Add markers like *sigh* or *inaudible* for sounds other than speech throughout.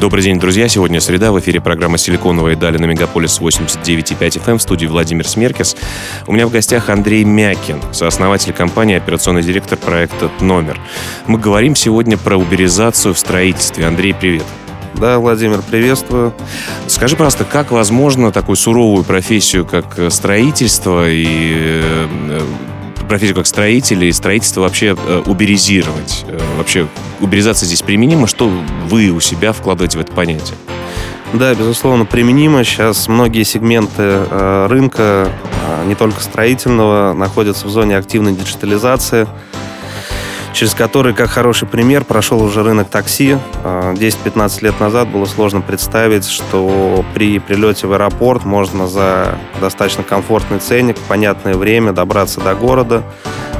Добрый день, друзья. Сегодня среда. В эфире программа «Силиконовые дали» на Мегаполис 89.5 FM в студии Владимир Смеркис. У меня в гостях Андрей Мякин, сооснователь компании, операционный директор проекта «Тномер». Мы говорим сегодня про уберизацию в строительстве. Андрей, привет. Да, Владимир, приветствую. Скажи, пожалуйста, как возможно такую суровую профессию, как строительство и э, профессию как строителя и строительство вообще э, уберизировать? Э, вообще уберизация здесь применима? Что вы у себя вкладываете в это понятие? Да, безусловно, применимо. Сейчас многие сегменты э, рынка, не только строительного, находятся в зоне активной диджитализации через который, как хороший пример, прошел уже рынок такси. 10-15 а, лет назад было сложно представить, что при прилете в аэропорт можно за достаточно комфортный ценник, понятное время добраться до города.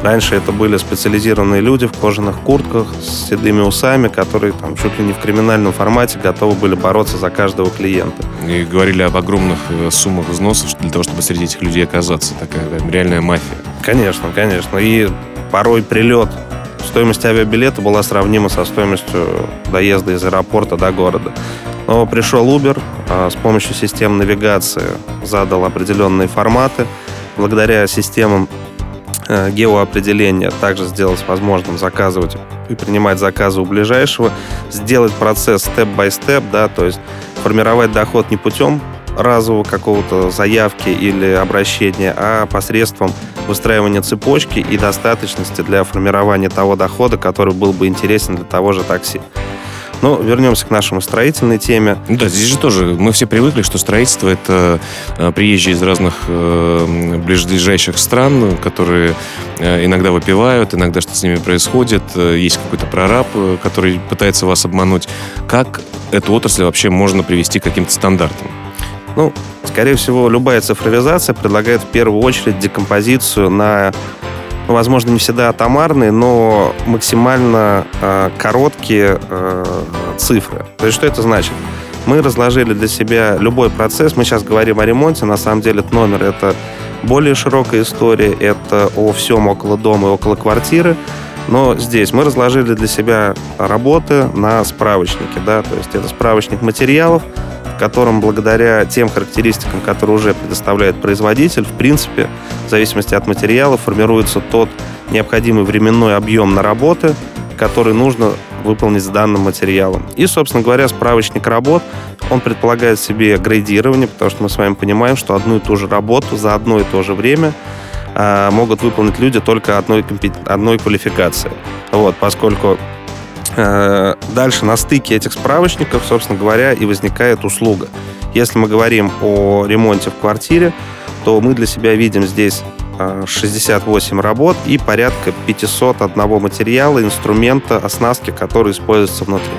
Раньше это были специализированные люди в кожаных куртках с седыми усами, которые там чуть ли не в криминальном формате готовы были бороться за каждого клиента. И говорили об огромных э, суммах взносов для того, чтобы среди этих людей оказаться. Такая реальная мафия. Конечно, конечно. И порой прилет Стоимость авиабилета была сравнима со стоимостью доезда из аэропорта до города. Но пришел Uber, а, с помощью систем навигации задал определенные форматы. Благодаря системам э, геоопределения также сделать возможным заказывать и принимать заказы у ближайшего, сделать процесс степ-бай-степ, да, то есть формировать доход не путем разового какого-то заявки или обращения, а посредством выстраивания цепочки и достаточности для формирования того дохода, который был бы интересен для того же такси. Ну, вернемся к нашему строительной теме. Да, здесь же тоже мы все привыкли, что строительство это э, приезжие из разных э, ближайших стран, которые э, иногда выпивают, иногда что-то с ними происходит, э, есть какой-то прораб, который пытается вас обмануть. Как эту отрасль вообще можно привести к каким-то стандартам? Ну, скорее всего, любая цифровизация предлагает в первую очередь декомпозицию на, возможно, не всегда атомарные, но максимально э, короткие э, цифры. То есть что это значит? Мы разложили для себя любой процесс. Мы сейчас говорим о ремонте. На самом деле этот номер — это более широкая история. Это о всем около дома и около квартиры. Но здесь мы разложили для себя работы на справочнике. Да? То есть это справочник материалов, котором благодаря тем характеристикам, которые уже предоставляет производитель, в принципе, в зависимости от материала, формируется тот необходимый временной объем на работы, который нужно выполнить с данным материалом. И, собственно говоря, справочник работ, он предполагает себе градирование, потому что мы с вами понимаем, что одну и ту же работу за одно и то же время э, могут выполнить люди только одной, одной квалификации. Вот, поскольку дальше на стыке этих справочников, собственно говоря, и возникает услуга. Если мы говорим о ремонте в квартире, то мы для себя видим здесь 68 э, работ и порядка 500 одного материала, инструмента, оснастки, которые используются внутри.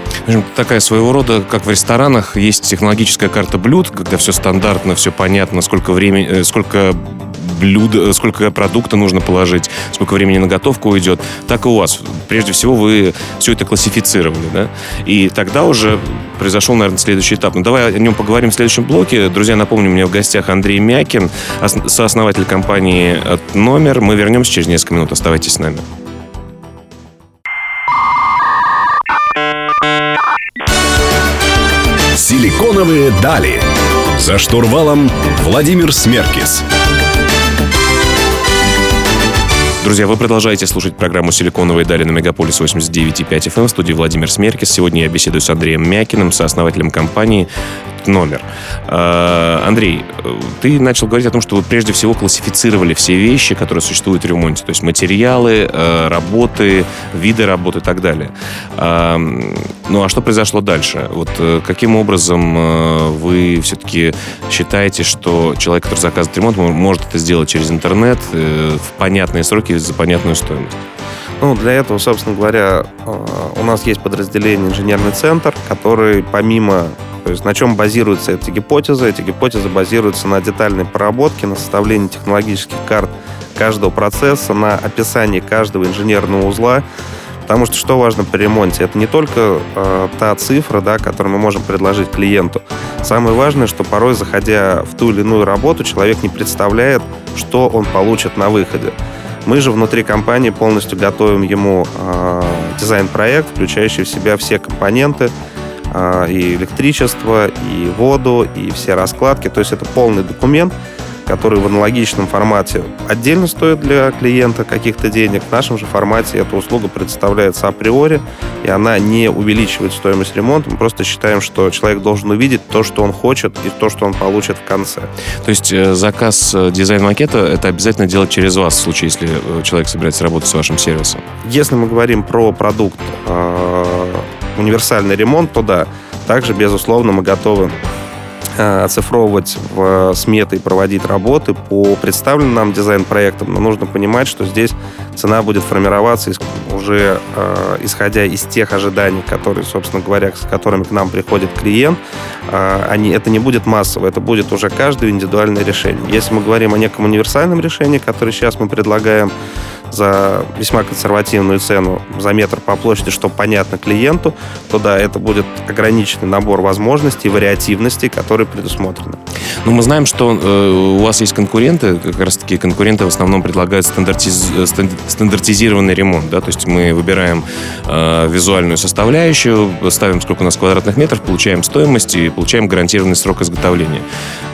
Такая своего рода, как в ресторанах, есть технологическая карта блюд, когда все стандартно, все понятно, сколько времени, э, сколько блюда, сколько продукта нужно положить, сколько времени на готовку уйдет, так и у вас. Прежде всего вы все это классифицировали, да? И тогда уже произошел, наверное, следующий этап. Ну, давай о нем поговорим в следующем блоке. Друзья, напомню, у меня в гостях Андрей Мякин, сооснователь компании «Номер». Мы вернемся через несколько минут. Оставайтесь с нами. Силиконовые дали. За штурвалом Владимир Смеркис. Друзья, вы продолжаете слушать программу «Силиконовые дали» на Мегаполис 89.5 FM в студии Владимир Смеркис. Сегодня я беседую с Андреем Мякиным, сооснователем компании номер. А, Андрей, ты начал говорить о том, что вы прежде всего классифицировали все вещи, которые существуют в ремонте, то есть материалы, э, работы, виды работы и так далее. А, ну а что произошло дальше? Вот э, каким образом э, вы все-таки считаете, что человек, который заказывает ремонт, может это сделать через интернет в понятные сроки за понятную стоимость? Ну, для этого, собственно говоря, у нас есть подразделение «Инженерный центр», который помимо то есть на чем базируются эти гипотезы? Эти гипотезы базируются на детальной проработке, на составлении технологических карт каждого процесса, на описании каждого инженерного узла, Потому что что важно при ремонте? Это не только э, та цифра, да, которую мы можем предложить клиенту. Самое важное, что порой, заходя в ту или иную работу, человек не представляет, что он получит на выходе. Мы же внутри компании полностью готовим ему э, дизайн-проект, включающий в себя все компоненты, и электричество, и воду, и все раскладки. То есть это полный документ, который в аналогичном формате отдельно стоит для клиента каких-то денег. В нашем же формате эта услуга предоставляется априори, и она не увеличивает стоимость ремонта. Мы просто считаем, что человек должен увидеть то, что он хочет, и то, что он получит в конце. То есть э, заказ э, дизайн-макета это обязательно делать через вас в случае, если э, человек собирается работать с вашим сервисом? Если мы говорим про продукт универсальный ремонт, то да. Также, безусловно, мы готовы Э, оцифровывать в сметы и проводить работы по представленным нам дизайн-проектам, но нужно понимать, что здесь цена будет формироваться уже э, исходя из тех ожиданий, которые, собственно говоря, с которыми к нам приходит клиент. Э, они, это не будет массово, это будет уже каждое индивидуальное решение. Если мы говорим о неком универсальном решении, которое сейчас мы предлагаем, за весьма консервативную цену за метр по площади, что понятно клиенту, то да, это будет ограниченный набор возможностей, вариативностей, которые предусмотрены. Ну, мы знаем, что э, у вас есть конкуренты, как раз таки конкуренты в основном предлагают стандартиз... стандартизированный ремонт, да, то есть мы выбираем э, визуальную составляющую, ставим сколько у нас квадратных метров, получаем стоимость и получаем гарантированный срок изготовления.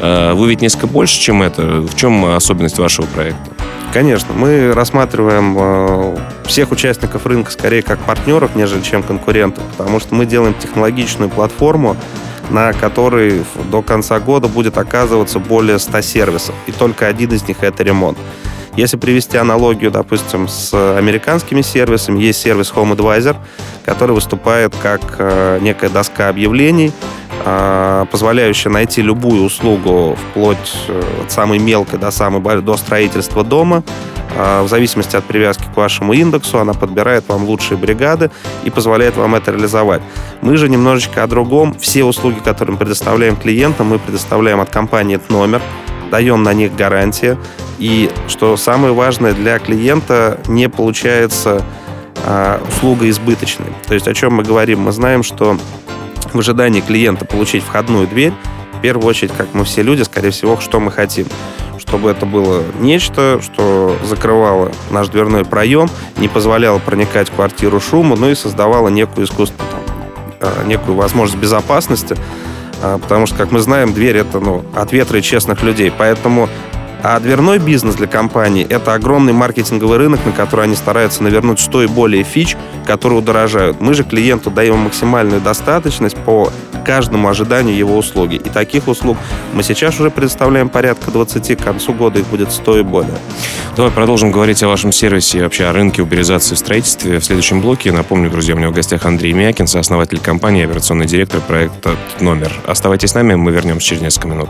Э, вы ведь несколько больше, чем это. В чем особенность вашего проекта? Конечно, мы рассматриваем э, всех участников рынка скорее как партнеров, нежели чем конкурентов, потому что мы делаем технологичную платформу, на которой до конца года будет оказываться более 100 сервисов, и только один из них — это ремонт. Если привести аналогию, допустим, с американскими сервисами, есть сервис Home Advisor, который выступает как э, некая доска объявлений, позволяющая найти любую услугу вплоть э, от самой мелкой до самой до строительства дома. А, в зависимости от привязки к вашему индексу она подбирает вам лучшие бригады и позволяет вам это реализовать. Мы же немножечко о другом. Все услуги, которые мы предоставляем клиентам, мы предоставляем от компании номер, даем на них гарантии. И что самое важное для клиента, не получается а, услуга избыточной. То есть о чем мы говорим? Мы знаем, что в ожидании клиента получить входную дверь, в первую очередь, как мы все люди, скорее всего, что мы хотим. Чтобы это было нечто, что закрывало наш дверной проем, не позволяло проникать в квартиру шуму, но и создавало некую искусственную, там, некую возможность безопасности, а, потому что, как мы знаем, дверь — это ну, от ветра и честных людей. Поэтому а дверной бизнес для компании — это огромный маркетинговый рынок, на который они стараются навернуть 100 и более фич, которые удорожают. Мы же клиенту даем максимальную достаточность по каждому ожиданию его услуги. И таких услуг мы сейчас уже предоставляем порядка 20, к концу года их будет 100 и более. Давай продолжим говорить о вашем сервисе и вообще о рынке уберизации в строительстве в следующем блоке. Напомню, друзья, у меня в гостях Андрей Мякин, сооснователь компании, операционный директор проекта «Номер». Оставайтесь с нами, мы вернемся через несколько минут.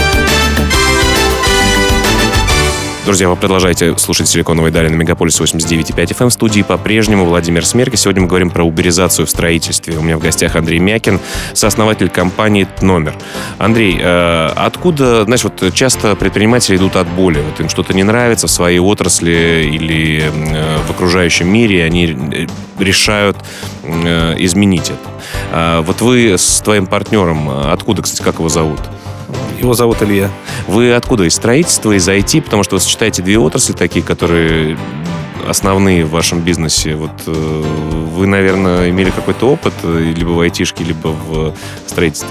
Друзья, вы продолжаете слушать «Силиконовые дали» на Мегаполис 89.5 FM. В студии по-прежнему Владимир Смерки. Сегодня мы говорим про уберизацию в строительстве. У меня в гостях Андрей Мякин, сооснователь компании «Номер». Андрей, э, откуда, знаешь, вот часто предприниматели идут от боли. Вот им что-то не нравится в своей отрасли или э, в окружающем мире, они э, решают изменить это. А вот вы с твоим партнером, откуда, кстати, как его зовут? Его зовут Илья. Вы откуда? Из строительства, из IT? Потому что вы сочетаете две отрасли такие, которые основные в вашем бизнесе. Вот э, вы, наверное, имели какой-то опыт э, либо в айтишке, либо в строительстве.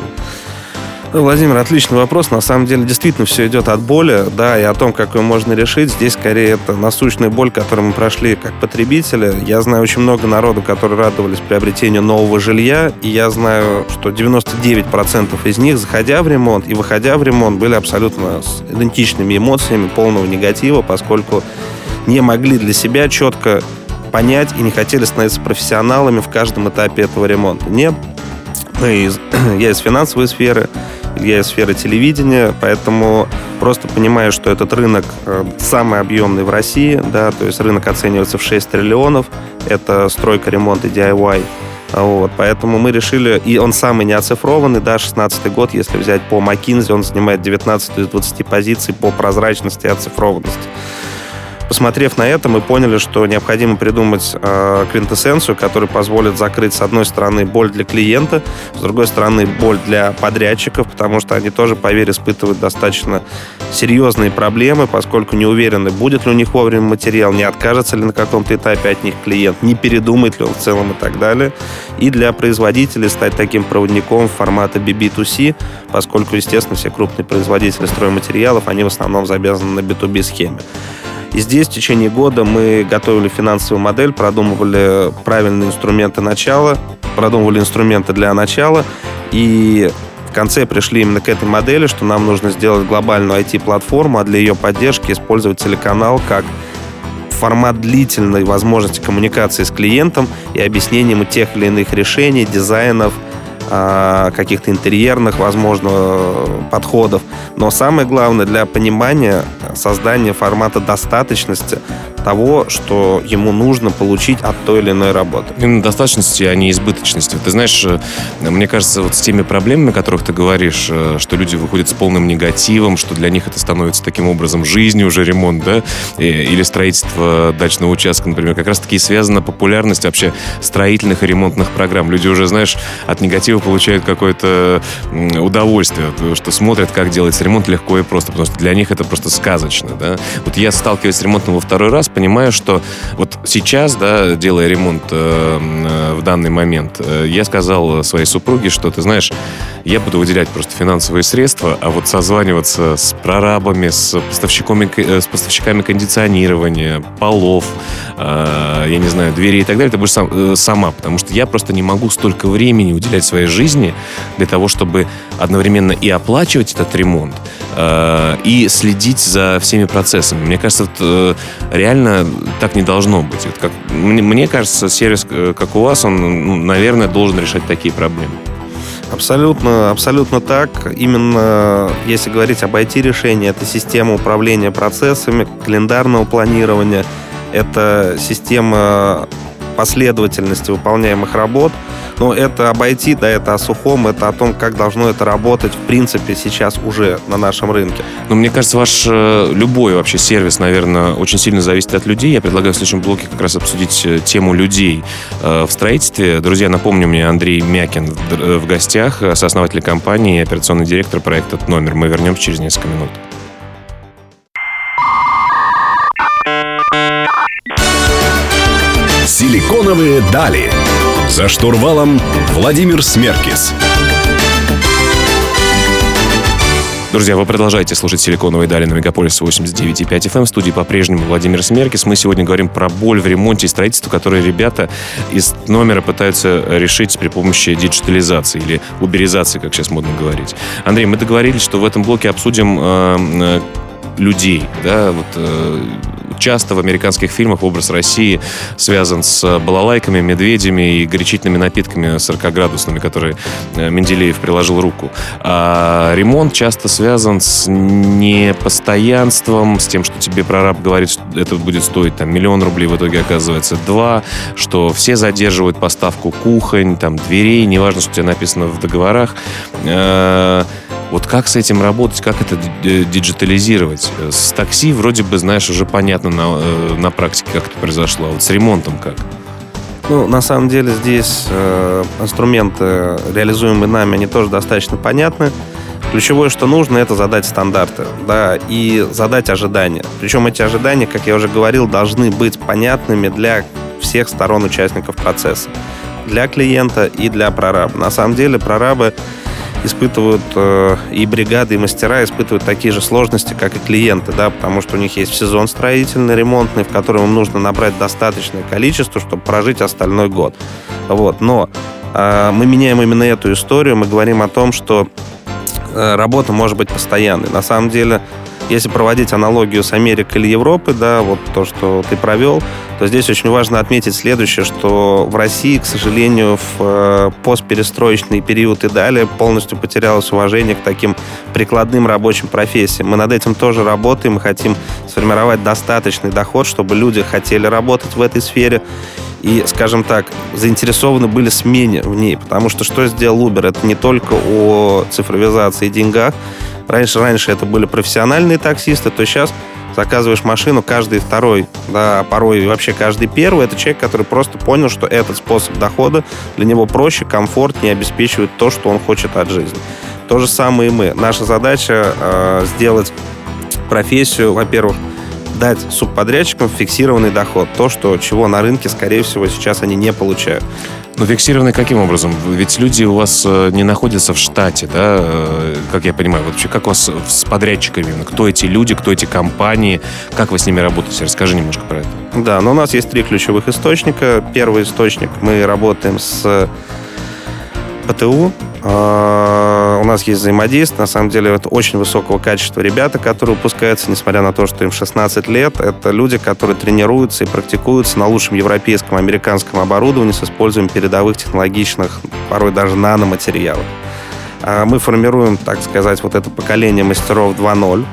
Владимир, отличный вопрос. На самом деле, действительно, все идет от боли, да, и о том, как ее можно решить. Здесь, скорее, это насущная боль, которую мы прошли как потребители. Я знаю очень много народу, которые радовались приобретению нового жилья, и я знаю, что 99% из них, заходя в ремонт и выходя в ремонт, были абсолютно с идентичными эмоциями полного негатива, поскольку не могли для себя четко понять и не хотели становиться профессионалами в каждом этапе этого ремонта. Не мы из, *clears throat* я из финансовой сферы, я из сферы телевидения, поэтому просто понимаю, что этот рынок э, самый объемный в России, да, то есть рынок оценивается в 6 триллионов, это стройка, ремонт и DIY. Вот, поэтому мы решили, и он самый не оцифрованный, да, 16 год, если взять по McKinsey, он занимает 19 из 20 позиций по прозрачности и оцифрованности. Посмотрев на это, мы поняли, что необходимо придумать э, квинтэссенцию, которая позволит закрыть, с одной стороны, боль для клиента, с другой стороны, боль для подрядчиков, потому что они тоже, поверь, испытывают достаточно серьезные проблемы, поскольку не уверены, будет ли у них вовремя материал, не откажется ли на каком-то этапе от них клиент, не передумает ли он в целом и так далее. И для производителей стать таким проводником формата BB2C, поскольку, естественно, все крупные производители стройматериалов, они в основном завязаны на B2B схеме. И здесь в течение года мы готовили финансовую модель, продумывали правильные инструменты начала, продумывали инструменты для начала, и в конце пришли именно к этой модели, что нам нужно сделать глобальную IT-платформу, а для ее поддержки использовать телеканал как формат длительной возможности коммуникации с клиентом и объяснения ему тех или иных решений, дизайнов, каких-то интерьерных, возможно, подходов. Но самое главное для понимания создания формата достаточности того, что ему нужно получить от той или иной работы. Именно достаточности, а не избыточности. Ты знаешь, э, мне кажется, вот с теми проблемами, о которых ты говоришь, э, что люди выходят с полным негативом, что для них это становится таким образом жизнью уже ремонт, да, или строительство дачного участка, например, как раз-таки связана популярность вообще строительных и ремонтных программ. Люди уже, знаешь, от негатива получают какое-то удовольствие, что смотрят, как делается ремонт легко и просто, потому что для них это просто сказочно, да. Вот я сталкиваюсь с ремонтом во второй раз, понимаю, что вот сейчас, да, делая ремонт э, э, в данный момент, э, я сказал своей супруге, что, ты знаешь, я буду выделять просто финансовые средства, а вот созваниваться с прорабами, с поставщиками, э, с поставщиками кондиционирования, полов, э, я не знаю, двери и так далее, ты будешь сам, э, сама, потому что я просто не могу столько времени уделять своей жизни для того, чтобы одновременно и оплачивать этот ремонт, э, и следить за всеми процессами. Мне кажется, вот, э, реально так не должно быть. Вот как, мне, мне кажется, сервис, э, как у вас, он, ну, наверное, должен решать такие проблемы. Абсолютно, абсолютно так. Именно если говорить об IT-решении, это система управления процессами, календарного планирования, это система последовательности выполняемых работ. Но это обойти, да, это о сухом, это о том, как должно это работать, в принципе, сейчас уже на нашем рынке. Ну, мне кажется, ваш э, любой вообще сервис, наверное, очень сильно зависит от людей. Я предлагаю в следующем блоке как раз обсудить э, тему людей э, в строительстве. Друзья, напомню, мне Андрей Мякин в гостях, сооснователь компании, операционный директор проекта «Номер». Мы вернемся через несколько минут. Силиконовые дали. За штурвалом Владимир Смеркис. Друзья, вы продолжаете слушать «Силиконовые дали» на Мегаполис 89,5 FM. Эм. В студии по-прежнему Владимир Смеркис. Мы сегодня говорим про боль в ремонте и строительстве, которые ребята из номера пытаются решить при помощи диджитализации или уберизации, как сейчас модно говорить. Андрей, мы договорились, что в этом блоке обсудим э, э людей, да, вот э, часто в американских фильмах образ России связан с балалайками, медведями и горячительными напитками 40-градусными, которые э, Менделеев приложил руку. А ремонт часто связан с непостоянством, с тем, что тебе прораб говорит, что это будет стоить там миллион рублей, в итоге оказывается два, что все задерживают поставку кухонь, там, дверей, неважно, что у тебя написано в договорах. Э, вот как с этим работать, как это диджитализировать? С такси вроде бы, знаешь, уже понятно на, э, на практике, как это произошло. А вот с ремонтом как? Ну, на самом деле здесь э, инструменты, реализуемые нами, они тоже достаточно понятны. Ключевое, что нужно, это задать стандарты, да, и задать ожидания. Причем эти ожидания, как я уже говорил, должны быть понятными для всех сторон участников процесса. Для клиента и для прораба. На самом деле прорабы испытывают э, и бригады, и мастера испытывают такие же сложности, как и клиенты, да, потому что у них есть сезон строительный, ремонтный, в котором им нужно набрать достаточное количество, чтобы прожить остальной год. Вот. Но э, мы меняем именно эту историю, мы говорим о том, что э, работа может быть постоянной. На самом деле если проводить аналогию с Америкой или Европой, да, вот то, что ты провел, то здесь очень важно отметить следующее, что в России, к сожалению, в э, постперестроечный период и далее полностью потерялось уважение к таким прикладным рабочим профессиям. Мы над этим тоже работаем, мы хотим сформировать достаточный доход, чтобы люди хотели работать в этой сфере. и, скажем так, заинтересованы были смене в ней. Потому что что сделал Uber? Это не только о цифровизации и деньгах. Раньше, раньше это были профессиональные таксисты, то сейчас заказываешь машину, каждый второй, да, порой вообще каждый первый, это человек, который просто понял, что этот способ дохода для него проще, комфортнее, обеспечивает то, что он хочет от жизни. То же самое и мы. Наша задача э, сделать профессию, во-первых, дать субподрядчикам фиксированный доход. То, что, чего на рынке, скорее всего, сейчас они не получают. Но фиксированный каким образом? Ведь люди у вас э, не находятся в штате, да, э, как я понимаю. Вообще, как у вас с подрядчиками? Кто эти люди, кто эти компании? Как вы с ними работаете? Расскажи немножко про это. Да, но у нас есть три ключевых источника. Первый источник, мы работаем с ПТУ, у нас есть взаимодействие. На самом деле, это очень высокого качества ребята, которые выпускаются, несмотря на то, что им 16 лет. Это люди, которые тренируются и практикуются на лучшем европейском, американском оборудовании с использованием передовых технологичных, порой даже наноматериалов. А, мы формируем, так сказать, вот это поколение мастеров 2.0.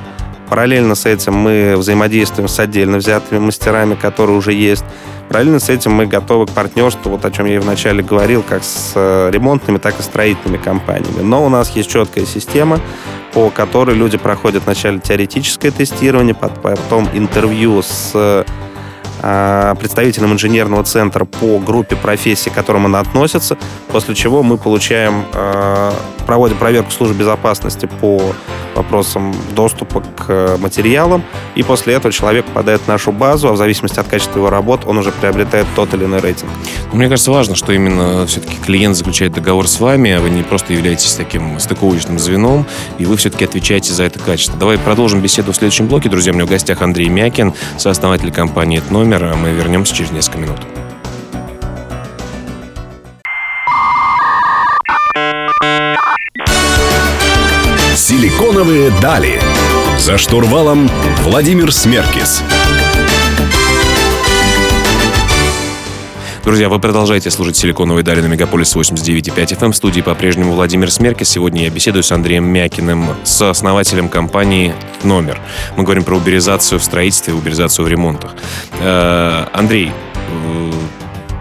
Параллельно с этим мы взаимодействуем с отдельно взятыми мастерами, которые уже есть. Параллельно с этим мы готовы к партнерству, вот о чем я и вначале говорил, как с э, ремонтными, так и строительными компаниями. Но у нас есть четкая система, по которой люди проходят вначале теоретическое тестирование, потом интервью с э, представителем инженерного центра по группе профессий, к которым она относится, после чего мы получаем, э, проводим проверку службы безопасности по вопросам доступа к материалам, и после этого человек попадает в нашу базу, а в зависимости от качества его работ он уже приобретает тот или иной рейтинг. Мне кажется, важно, что именно все-таки клиент заключает договор с вами, а вы не просто являетесь таким стыковочным звеном, и вы все-таки отвечаете за это качество. Давай продолжим беседу в следующем блоке. Друзья, у меня в гостях Андрей Мякин, сооснователь компании «Номер». Мы вернемся через несколько минут. Силиконовые дали. За штурвалом Владимир Смеркис. Друзья, вы продолжаете слушать «Силиконовые дали» на Мегаполис 89.5 FM. Эм. В студии по-прежнему Владимир Смеркис. Сегодня я беседую с Андреем Мякиным, сооснователем компании «Номер». Мы говорим про уберизацию в строительстве уберизацию в ремонтах. Э, Андрей, э,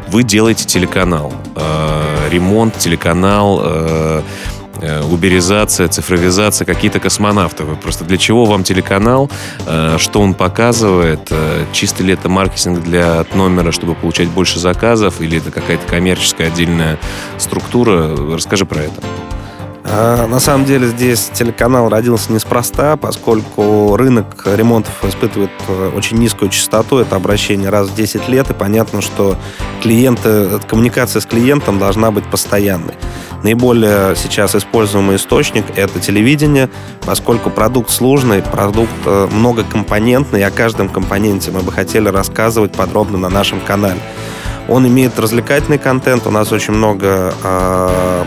вы делаете телеканал. Э, ремонт, телеканал уберизация, цифровизация, какие-то космонавты. Вы просто для чего вам телеканал, э, что он показывает, э, чисто ли это маркетинг для номера, чтобы получать больше заказов, или это какая-то коммерческая отдельная структура? Расскажи про это. А, на самом деле здесь телеканал родился неспроста, поскольку рынок ремонтов испытывает э, очень низкую частоту, это обращение раз в 10 лет, и понятно, что клиенты, коммуникация с клиентом должна быть постоянной. Наиболее сейчас используемый источник — это телевидение, поскольку продукт сложный, продукт э, многокомпонентный, и о каждом компоненте мы бы хотели рассказывать подробно на нашем канале. Он имеет развлекательный контент, у нас очень много э,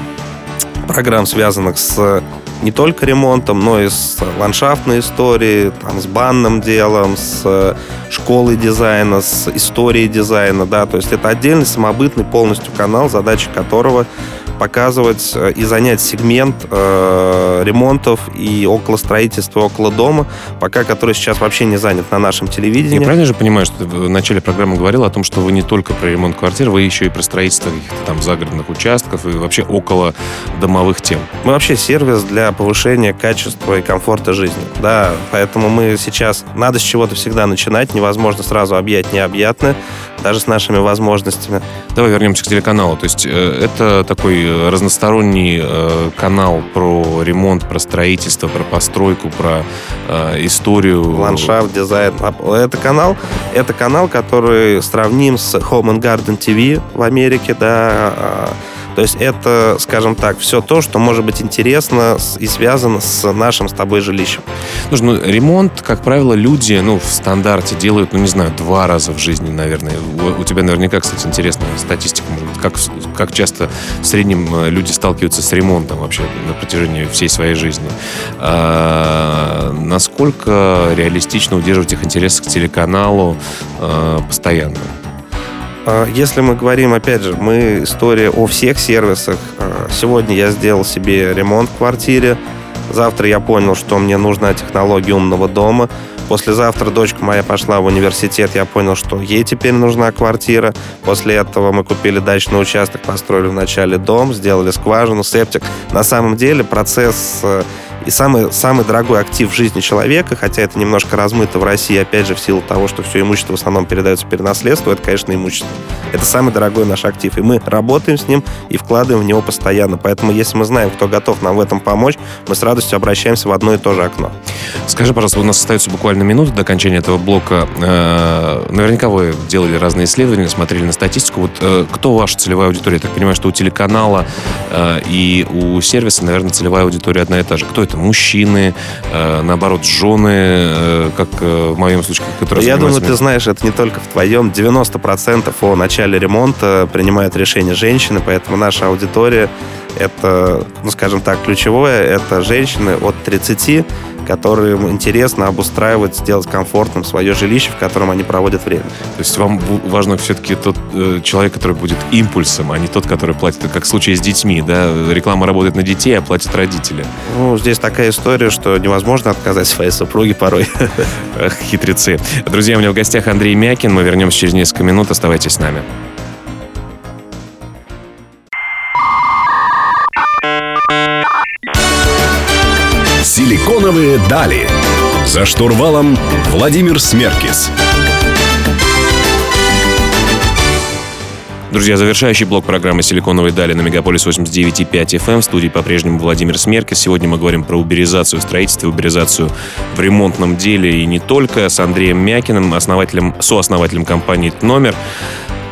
программ, связанных с не только ремонтом, но и с ландшафтной историей, там, с банным делом, с школой дизайна, с историей дизайна, да, то есть это отдельный самобытный полностью канал, задача которого показывать э, и занять сегмент э, ремонтов и около строительства, около дома, пока который сейчас вообще не занят на нашем телевидении. Я правильно же понимаю, что ты в начале программы говорил о том, что вы не только про ремонт квартир, вы еще и про строительство каких-то там загородных участков и вообще около домовых тем. Мы вообще сервис для повышения качества и комфорта жизни. Да, поэтому мы сейчас надо с чего-то всегда начинать, невозможно сразу объять необъятное, даже с нашими возможностями. Давай вернемся к телеканалу. То есть э, это такой разносторонний э, канал про ремонт, про строительство, про постройку, про э, историю. Ландшафт, дизайн. Это канал, это канал, который сравним с Home and Garden TV в Америке, да, а, то есть это, скажем так, все то, что может быть интересно и связано с нашим с тобой жилищем. Слушай, ну, ремонт, как правило, люди, ну, в стандарте делают, ну, не знаю, два раза в жизни, наверное. У, у тебя наверняка, кстати, интересная статистика, может как, как часто в среднем э, люди сталкиваются с ремонтом вообще на протяжении всей своей жизни. А, насколько реалистично удерживать их интерес к телеканалу а, постоянно? А, если мы говорим, опять же, мы история о всех сервисах. А, сегодня я сделал себе ремонт в квартире. Завтра я понял, что мне нужна технология умного дома. Послезавтра дочка моя пошла в университет, я понял, что ей теперь нужна квартира. После этого мы купили дачный участок, построили вначале дом, сделали скважину, септик. На самом деле процесс э, и самый, самый дорогой актив в жизни человека, хотя это немножко размыто в России, опять же, в силу того, что все имущество в основном передается по наследству, это, конечно, имущество. Это самый дорогой наш актив. И мы работаем с ним и вкладываем в него постоянно. Поэтому, если мы знаем, кто готов нам в этом помочь, мы с радостью обращаемся в одно и то же окно. Скажи, пожалуйста, у нас остается буквально минута до окончания этого блока. Э, наверняка вы делали разные исследования, смотрели на статистику. Вот э, кто ваша целевая аудитория? Я так понимаю, что у телеканала э, и у сервиса, наверное, целевая аудитория одна и та же. Кто это? Мужчины, наоборот, жены, как в моем случае, которые Я думаю, ты знаешь, это не только в твоем. 90% о начале ремонта принимают решение женщины, поэтому наша аудитория это, ну, скажем так, ключевое, это женщины от 30 которым интересно обустраивать, сделать комфортным свое жилище, в котором они проводят время. То есть вам важно все-таки тот э, человек, который будет импульсом, а не тот, который платит, как в случае с детьми, да? Реклама работает на детей, а платят родители. Ну, здесь такая история, что невозможно отказать своей супруге порой. Ах, хитрецы. Друзья, у меня в гостях Андрей Мякин. Мы вернемся через несколько минут. Оставайтесь с нами. Силиконовые дали. За штурвалом Владимир Смеркис. Друзья, завершающий блок программы «Силиконовые дали» на Мегаполис 89.5 FM. В студии по-прежнему Владимир Смеркис. Сегодня мы говорим про уберизацию строительства, уберизацию в ремонтном деле и не только с Андреем Мякиным, основателем, сооснователем компании «Номер».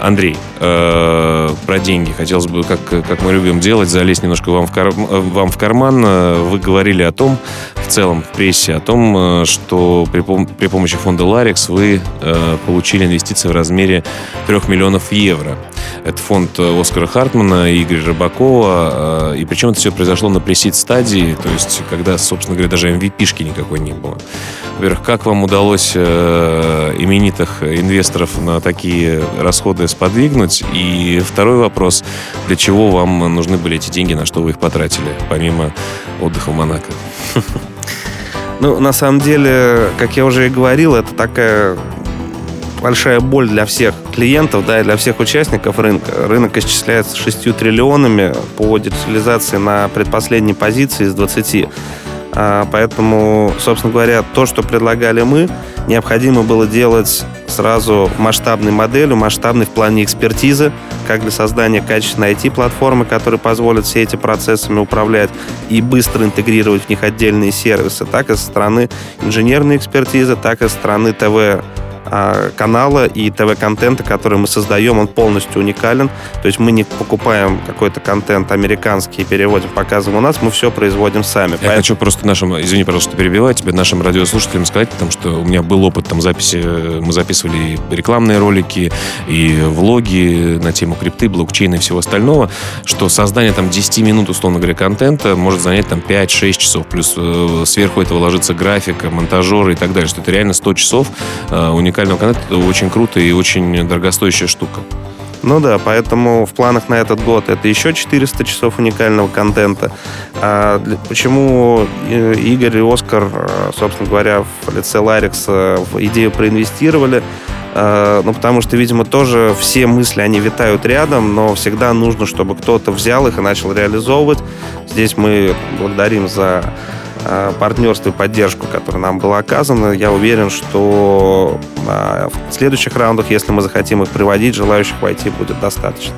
Андрей, э, про деньги. Хотелось бы, как, как мы любим делать, залезть немножко вам в, кар, вам в карман. Вы говорили о том, в целом в прессе, о том, э, что при, при помощи фонда Ларикс вы э, получили инвестиции в размере 3 миллионов евро. Это фонд Оскара Хартмана Игоря Рыбакова. Э, и причем это все произошло на пресид стадии, то есть когда, собственно говоря, даже MVP-шки никакой не было. Во-первых, как вам удалось э, именитых инвесторов на такие расходы сподвигнуть? И второй вопрос, для чего вам нужны были эти деньги, на что вы их потратили, помимо отдыха в Монако? Ну, на самом деле, как я уже и говорил, это такая большая боль для всех клиентов, да, и для всех участников рынка. Рынок исчисляется 6 триллионами по детализации на предпоследней позиции из 20. А, поэтому, собственно говоря, то, что предлагали мы, необходимо было делать сразу масштабной моделью, масштабной в плане экспертизы, как для создания качественной IT-платформы, которая позволит все эти процессами управлять и быстро интегрировать в них отдельные сервисы, так и со стороны инженерной экспертизы, так и со стороны ТВ канала и ТВ-контента, который мы создаем, он полностью уникален. То есть мы не покупаем какой-то контент американский переводим, показываем у нас, мы все производим сами. Я Поэтому... хочу просто нашим, извини, пожалуйста, перебиваю тебя, нашим радиослушателям сказать, потому что у меня был опыт там записи, мы записывали рекламные ролики, и влоги на тему крипты, блокчейна и всего остального, что создание там 10 минут, условно говоря, контента может занять там 5-6 часов, плюс э, сверху этого ложится графика, монтажеры и так далее, что это реально 100 часов э, уникально уникального контента это очень круто и очень дорогостоящая штука. Ну да, поэтому в планах на этот год это еще 400 часов уникального контента. А почему э, Игорь и Оскар, э, собственно говоря, в лице Ларикса в идею проинвестировали? А, ну, потому что, видимо, тоже все мысли, они витают рядом, но всегда нужно, чтобы кто-то взял их и начал реализовывать. Здесь мы благодарим за Э, партнерство и поддержку, которая нам была оказана. Я уверен, что э, в следующих раундах, если мы захотим их приводить, желающих войти будет достаточно.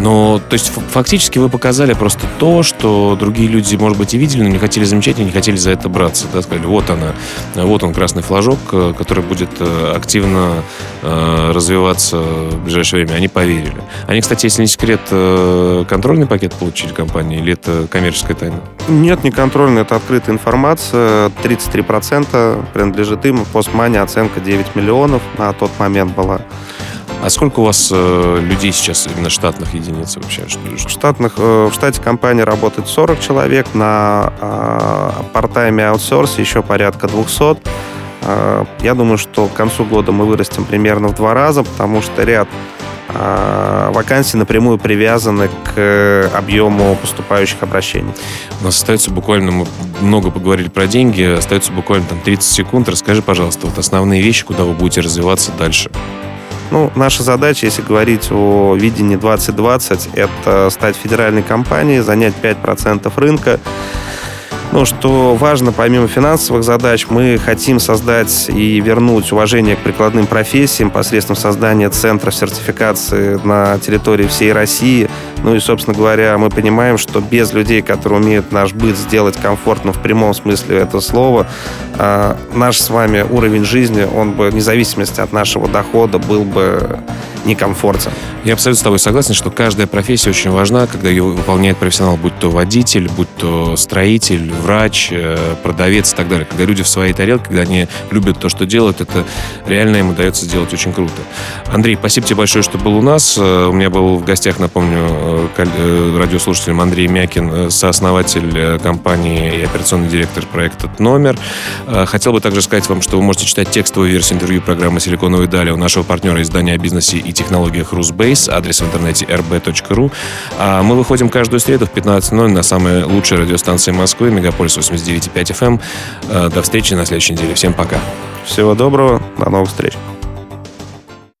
Но, то есть, фактически вы показали просто то, что другие люди, может быть, и видели, но не хотели замечать и не хотели за это браться. Да? Сказали, вот она, вот он красный флажок, э, который будет э, активно э, развиваться в ближайшее время. Они поверили. Они, кстати, если не секрет, э, контрольный пакет получили компании или это коммерческая тайна? Нет, не контрольный, это открытая информация. 33% принадлежит им. Постмани оценка 9 миллионов на тот момент была. А сколько у вас э, людей сейчас, именно штатных единиц вообще? В, штатных, э, в штате компании работает 40 человек, на э, part-time аутсорсе еще порядка 200. Э, я думаю, что к концу года мы вырастем примерно в два раза, потому что ряд а вакансии напрямую привязаны к объему поступающих обращений. У нас остается буквально, мы много поговорили про деньги, остается буквально там 30 секунд. Расскажи, пожалуйста, вот основные вещи, куда вы будете развиваться дальше. Ну, наша задача, если говорить о видении 2020, это стать федеральной компанией, занять 5% рынка, ну, что важно, помимо финансовых задач, мы хотим создать и вернуть уважение к прикладным профессиям посредством создания центра сертификации на территории всей России. Ну и, собственно говоря, мы понимаем, что без людей, которые умеют наш быт сделать комфортным в прямом смысле этого слова, а, наш с вами уровень жизни, он бы, вне зависимости от нашего дохода, был бы некомфортен. Я абсолютно с тобой согласен, что каждая профессия очень важна, когда ее выполняет профессионал, будь то водитель, будь то строитель, врач, э, продавец и так далее. Когда люди в своей тарелке, когда они любят то, что делают, это реально им удается сделать очень круто. Андрей, спасибо тебе большое, что был у нас. Э, у меня был в гостях, напомню, э, радиослушателем Андрей Мякин, сооснователь компании и операционный директор проекта «Номер». Хотел бы также сказать вам, что вы можете читать текстовую версию интервью программы «Силиконовые дали» у нашего партнера издания о бизнесе и технологиях Русбейс, адрес в интернете rb.ru. А мы выходим каждую среду в 15.00 на самой лучшей радиостанции Москвы, Мегаполис 89.5 FM. Эм. Э, до встречи на следующей неделе. Всем пока. Всего доброго, до новых встреч.